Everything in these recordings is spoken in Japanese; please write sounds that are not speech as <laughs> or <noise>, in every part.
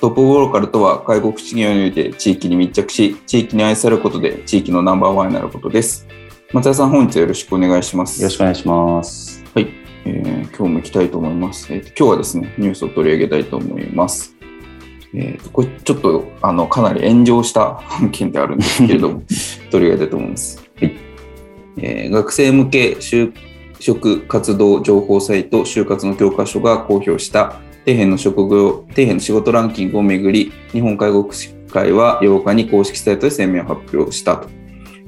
トップオブローカルとは介護福祉業において地域に密着し地域に愛されることで地域のナンバーワンになることです松田さん本日はよろしくお願いしますよろしくお願いします。はい、えー今日も行きたいと思います。えーと今日はですね、ニュースを取り上げたいと思います。えーとこれちょっとあのかなり炎上した案件であるんですけれども、<laughs> 取り上げたいと思います。はいえー学生向け就職活動情報サイト、就活の教科書が公表した底辺の職業、底辺の仕事ランキングをめぐり、日本介護福祉会は8日に公式サイトで声明を発表したと。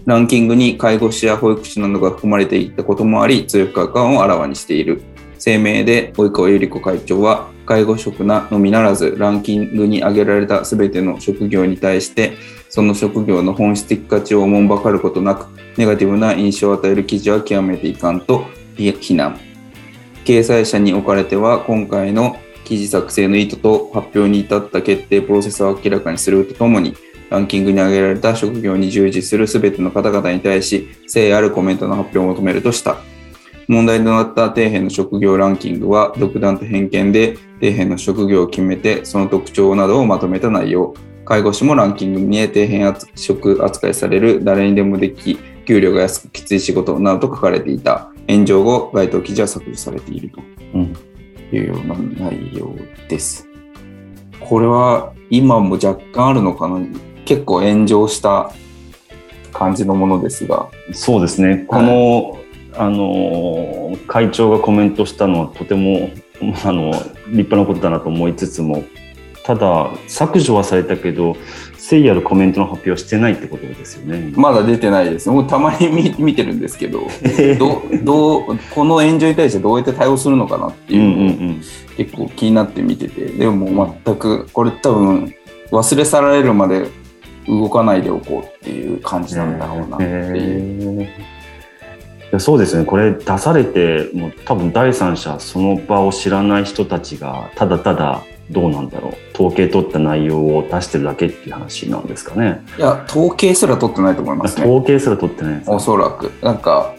ランキングに介護士や保育士などが含まれていたこともあり、強い不感をあらわにしている。声明で及川百合子会長は、介護職なのみならず、ランキングに挙げられたすべての職業に対して、その職業の本質的価値をおもんばかることなく、ネガティブな印象を与える記事は極めていかんと非難。掲載者におかれては、今回の記事作成の意図と発表に至った決定プロセスを明らかにするとともに、ランキングに挙げられた職業に従事するすべての方々に対し、誠意あるコメントの発表を求めるとした。問題となった底辺の職業ランキングは、独断と偏見で底辺の職業を決めて、その特徴などをまとめた内容。介護士もランキングに底辺職扱いされる誰にでもでき、給料が安くきつい仕事などと書かれていた。炎上後、該当記事は削除されていると。うん、いうような内容です。これは今も若干あるのかな結構炎上した感じのものですが。そうですね。この、あの会長がコメントしたのはとても <laughs> あの立派なことだなと思いつつも、ただ削除はされたけど、誠意あるコメントの発表はしてないってことですよね。まだ出てないです。もうたまに見 <laughs> 見てるんですけど、どどうこの炎上に対してどうやって対応するのかなってうんいうのを。結構気になって見てて、でも全くこれ多分忘れ去られるまで動かないでおこうっていう感じなんだろうなっていう。いやそうですねこれ出されてもう多分第三者その場を知らない人たちがただただどうなんだろう。統計取った内容を出してるだけっていう話なんですかね。いや、統計すら取ってないと思いますね。統計すら取ってないんですかおそらく。なんか、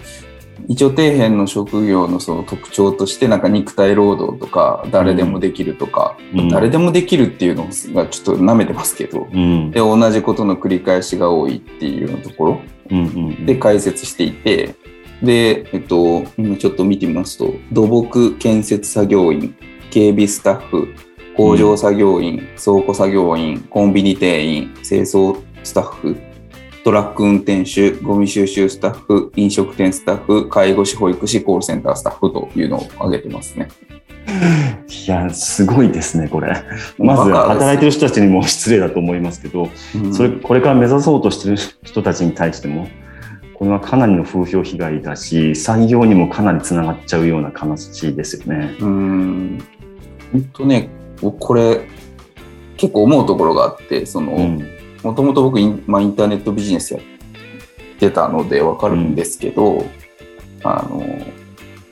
一応底辺の職業のその特徴として、なんか肉体労働とか、誰でもできるとか、うん。誰でもできるっていうのがちょっと舐めてますけど、うん。で、同じことの繰り返しが多いっていうようなところで解説していて、で、えっと、今ちょっと見てみますと、土木建設作業員、警備スタッフ、工場作業員、倉庫作業員、コンビニ店員、清掃スタッフ、トラック運転手、ゴミ収集スタッフ、飲食店スタッフ、介護士、保育士、コールセンタースタッフというのを挙げてますね。いやすごいですねこれまず働いてる人たちにも失礼だと思いますけど、うんそれこれから目指そうとしてる人たちに対してもこれはかなりの風評被害だし採用にもかなりつながっちゃうような話ですよね。うーん。本当ね、これ、結構思うところがあって、その、うんもともと僕イン、まあ、インターネットビジネスやってたのでわかるんですけど、あの、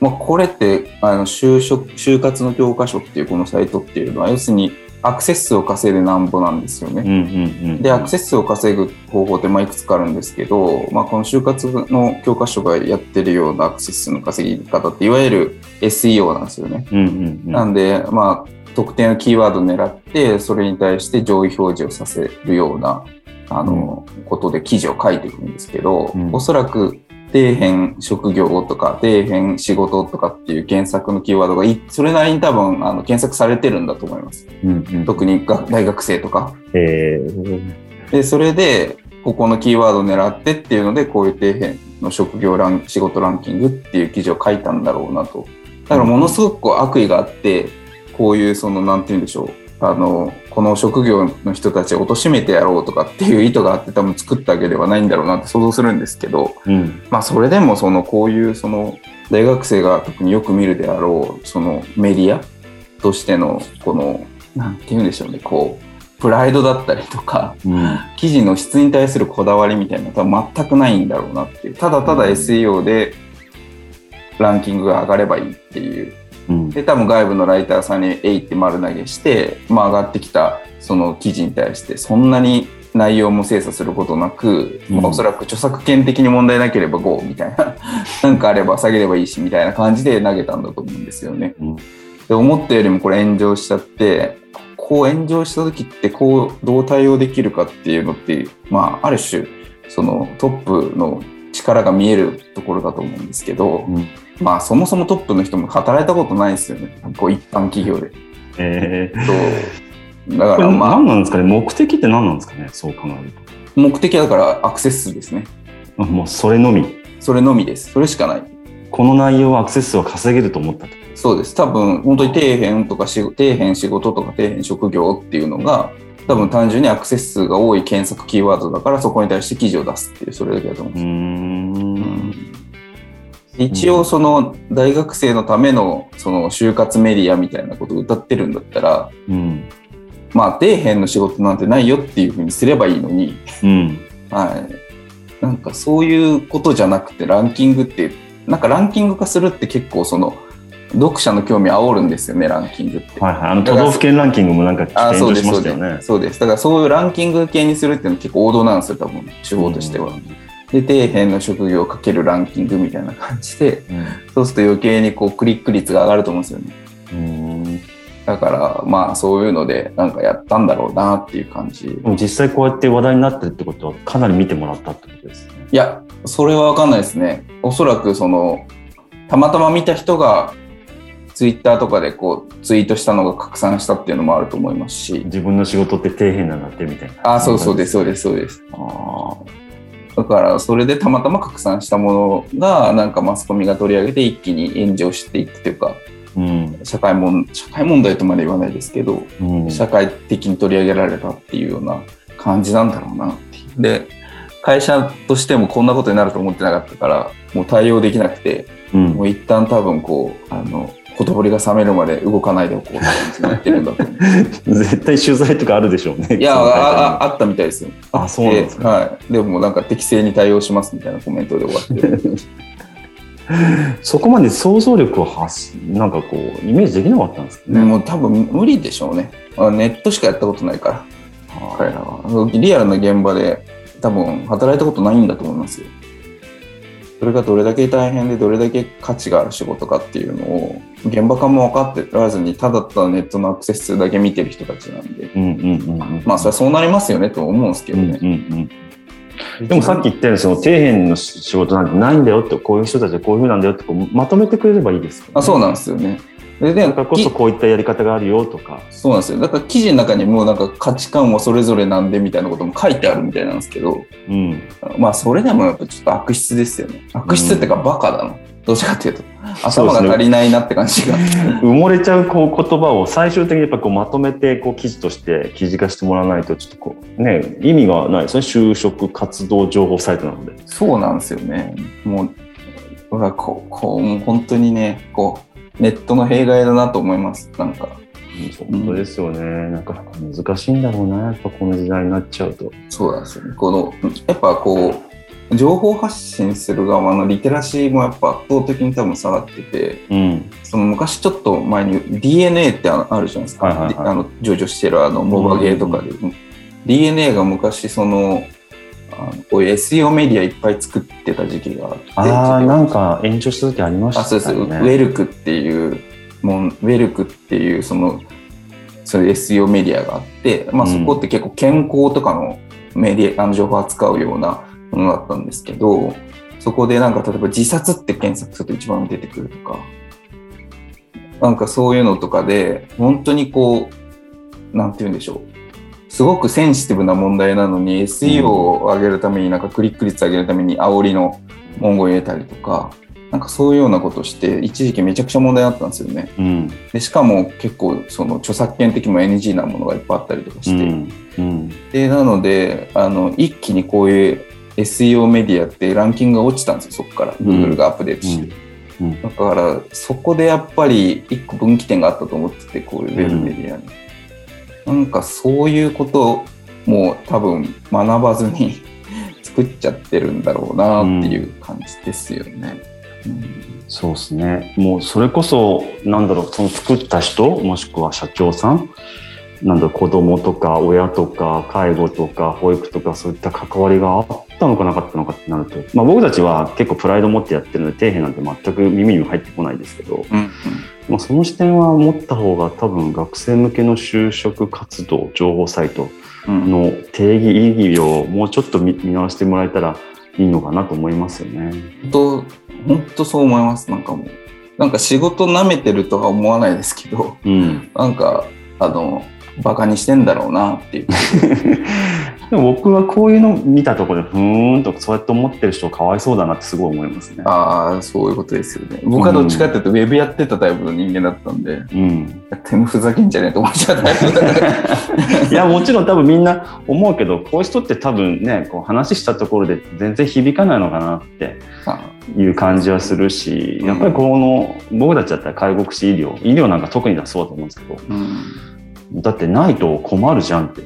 まあ、これって、あの、就職、就活の教科書っていうこのサイトっていうのは、要するにアクセス数を稼いでなんぼなんですよね。うんうんうん、で、アクセス数を稼ぐ方法ってまあいくつかあるんですけど、まあ、この就活の教科書がやってるようなアクセス数の稼ぎ方って、いわゆる SEO なんですよね。うんうんうん、なんで、まあ、特定のキーワードを狙って、それに対して上位表示をさせるような、あの、ことで記事を書いていくんですけど、うんおそらく、底辺職業とか、底辺仕事とかっていう検索のキーワードがい、それなりに多分、あの、検索されてるんだと思います。うんうん、特にが大学生とか。えーで、それで、ここのキーワードを狙ってっていうので、こういう底辺の職業ラン、仕事ランキングっていう記事を書いたんだろうなと。だからものすごくこう悪意があって、こういうその、なんて言うんでしょう。あの、この職業の人たちを貶めてやろうとかっていう意図があって多分作ったわけではないんだろうなって想像するんですけど、うん。まあそれでもそのこういうその大学生が特によく見るであろうそのメディアとしてのこのなんて言うんでしょうねこうプライドだったりとかうん。記事の質に対するこだわりみたいなのは多分全くないんだろうなっていうただただ SEO でランキングが上がればいいっていううん。で多分外部のライターさんに「えい」って丸投げして、まあ、上がってきたその記事に対してそんなに内容も精査することなく、うんまあ、おそらく著作権的に問題なければ GO みたいな <laughs> なんかあれば下げればいいしみたいな感じで投げたんだと思うんですよね。うんで思ったよりもこれ炎上しちゃってこう炎上した時ってこうどう対応できるかっていうのってまあある種そのトップの力が見えるところだと思うんですけど、うんまあそもそもトップの人も働いたことないですよね。こう一般企業で。えーそう。だからまあ何なんですかね？目的って何なんですかね？そう考える目的はだからアクセス数ですね。もうそれのみ。それのみです。それしかない。この内容はアクセス数を稼げると思ったと。そうです。多分本当に底辺とかし底辺仕事とか底辺職業っていうのが多分単純にアクセス数が多い検索キーワードだからそこに対して記事を出すっていうそれだけだと思うんですうーん。一応その大学生のためのその就活メディアみたいなことを歌ってるんだったらうん。まあ底辺の仕事なんてないよっていうふうにすればいいのにうん。はい。なんかそういうことじゃなくてランキングって、なんかランキング化するって結構その、読者の興味煽るんですよね、ランキングって。はいはい。あの都道府県ランキングもなんかあそうです、そうです。そうです。だからそういうランキング系にするっていうのは結構王道なんですよ、多分、手法としては。で、底辺の職業をかけるランキングみたいな感じで、そうすると余計にこうクリック率が上がると思うんですよね。うん。うんだから、まあそういうので、なんかやったんだろうなっていう感じ。実際こうやって話題になってるってことはかなり見てもらったってことですね。いや、それはわかんないですね。おそらくその、たまたま見た人が、ツイッターとかでこう、ツイートしたのが拡散したっていうのもあると思いますし。自分の仕事って底辺なんだってみたいな。あ、そうそうです、そうです、そうです。あだから、それでたまたま拡散したものが、なんかマスコミが取り上げて一気に炎上していくというか、ーうん。社会問社会問題とまで言わないですけど、うん。社会的に取り上げられたっていうような感じなんだろうなっていう。で、会社としてもこんなことになると思ってなかったから、もう対応できなくて、うんもう一旦多分こう、あの、ほとぼりが冷めるまで動かないでおこうってなってるんだと。<laughs> 絶対取材とかあるでしょうね。いやああ、あったみたいですよ。あそうなんですかはい。でもなんか適正に対応しますみたいなコメントで終わって。そこまで想像力を発しなんかこうイメージできなかったんですかね。ね、もう多分無理でしょうね。あネットしかやったことないから、彼らは。リアルな現場で多分働いたことないんだと思いますよ。それがどれだけ大変でどれだけ価値がある仕事かっていうのを現場感も分かっておらずにただただネットのアクセス数だけ見てる人たちなんでうんうんうんうん。まあそれはそうなりますよねと思うんですけどうんうんね。うん。でもさっき言ったようにその底辺の仕事なんてないんだよってこういう人たちはこういうふうなんだよってこうまとめてくれればいいですよ、ね。あそうなんですよね。ででだからこそこういったやり方があるよとか。そうなんですよ。だから記事の中にもなんか価値観はそれぞれなんでみたいなことも書いてあるみたいなんですけど、うん。まあそれでもやっぱちょっと悪質ですよね。悪質っていうかバカだな。どっちかっていうと。頭が足りないなって感じが。<laughs> 埋もれちゃうこう言葉を最終的にやっぱこうまとめてこう記事として記事化してもらわないとちょっとこうね意味がないですね就職活動情報サイトなので。そうなんですよね。もう、こう、こうもう本当にね、こう、ネットの弊害だなと思います。なんか。本当ですよね。なかなか難しいんだろうなやっぱこの時代になっちゃうと。そうなんですよね。この、やっぱこう、情報発信する側のリテラシーもやっぱ圧倒的に多分下がってて、うん。その昔ちょっと前に DNA ってああるじゃないですか。はいはいはいであの上場してるあのモバゲーとかで。DNA が昔その、あのこういう SEO メディアいっぱい作ってた時期があって、あなんか延長した時ありましたあそうです、ね。ウェルクっていうもんウェルクっていうそのそういう SEO メディアがあって、まあ、うんそこって結構健康とかのメディアあの情報を扱うようなものだったんですけどそこでなんか例えば自殺って検索すると一番出てくるとかなんかそういうのとかで本当にこうなんて言うんでしょうすごくセンシティブな問題なのに SEO を上げるためになんかクリック率上げるために煽りの文言を入れたりとかなんかそういうようなことをして一時期めちゃくちゃ問題あったんですよね。うん。でしかも結構その著作権的にも NG なものがいっぱいあったりとかして、うん。うん。でなのであの一気にこういう SEO メディアってランキングが落ちたんですよそこからうん Google がアップデートして。うん。だからそこでやっぱり一個分岐点があったと思っててこういうウェブメディアに、なんかそういうことも多分学ばずに <laughs> 作っちゃってるんだろうなっていう感じですよね。うんそうですね。もうそれこそ、なんだろう、その作った人、もしくは社長さん、なんだろう、子供とか親とか介護とか保育とかそういった関わりがあったのか。なか。ったのか。ってなると、まあ僕たちは結構プライド持ってやってるので底辺なんて全く耳にも入ってこないですけど、うんまあ、その視点は持った方が多分学生向けの就職活動情報サイトの定義意義をもうちょっと見見直してもらえたらいいのか。なと思いますよね。本当本当そう思いますなんか。もうなんか。仕事舐めてるとは思わないですけどうん。なんか。あのバカにしてんだろうなっていう。でも僕はこういうの見たところでふーんとそうやって思ってる人かわいそうだなってすごい思いますね。ああそういうことですよね。僕はどっちかっていうとウェブやってたタイプの人間だったんで、うん、てめえふざけんじゃねえと思っちゃった。いやもちろん多分みんな思うけどこういう人って多分ねこう話したところで全然響かないのかなってあいう感じはするしうんやっぱりこの僕たちだったら介護福祉医療医療なんか特にだそうだと思うんですけどうんだってないと困るじゃんって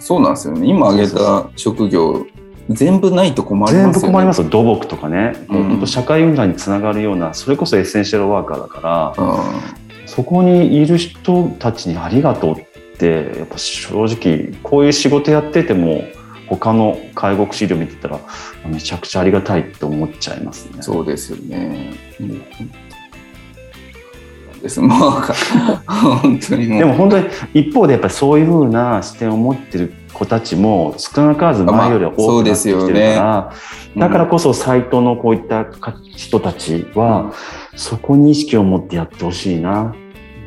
そうなんですよね。今挙げた職業、全部ないと困り全ますよね。部困りますよ土木とかね、うん社会運動につながるようなそれこそエッセンシャルワーカーだから。うそこにいる人たちにありがとうってやっぱ正直こういう仕事やってても他の介護資料見てたらめちゃくちゃありがたいって思っちゃいますね。ん、そうですよね。もうです。もう、本当に。でも本当に一方でやっぱりそういう風な視点を持ってる子たちも少なからず前よりは多くなってきてるから、だからこそサイトのこういった人たちはそこに意識を持ってやってほしいな。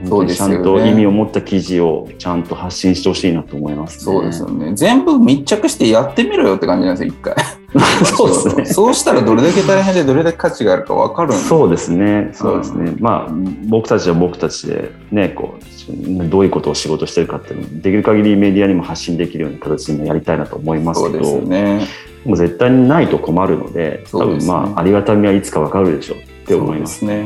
そうですよねちゃんと意味を持った記事をちゃんと発信してほしいなと思います、ね。そうですよね。全部密着してやってみろよって感じなんですよ、一回。<laughs> そうですね。そうしたらどれだけ大変でどれだけ価値があるか分かるんでそうですね。そうですね。まあ、僕たちは僕たちでね、こう、どういうことを仕事してるかっていうのを、できる限りメディアにも発信できるような形にもやりたいなと思いますけど、そうですよね。もう絶対にないと困るので、多分まあ、ありがたみはいつかわかるでしょうって思います。ね。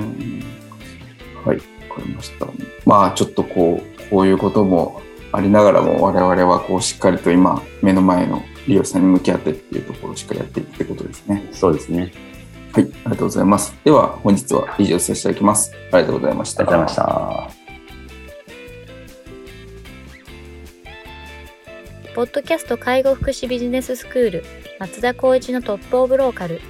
はい、わかりました。まあちょっとこう、こういうこともありながらも我々はこうしっかりと今目の前の利用者さんに向き合ってっていうところをしっかりやっていくってことですね。そうですね。はい、ありがとうございます。では本日は以上させていただきます。ありがとうございました。ありがとうございました。ポッドキャスト介護福祉ビジネススクール松田光一のトップオブローカル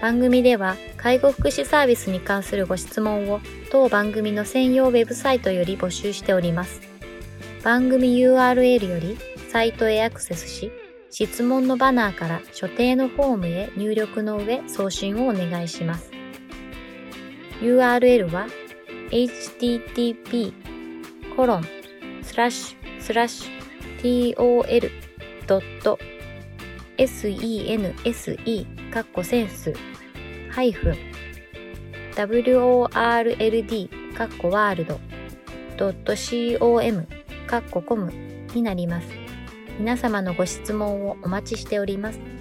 番組では介護福祉サービスに関するご質問を当番組の専用ウェブサイトより募集しております番組 URL よりサイトへアクセスし質問のバナーから所定のフォームへ入力の上送信をお願いします URL は http コロンスラッシュスラッシュ tol.sense かっこセンスハイフン world かっこワールド .com かっこコムになります。皆様のご質問をお待ちしております。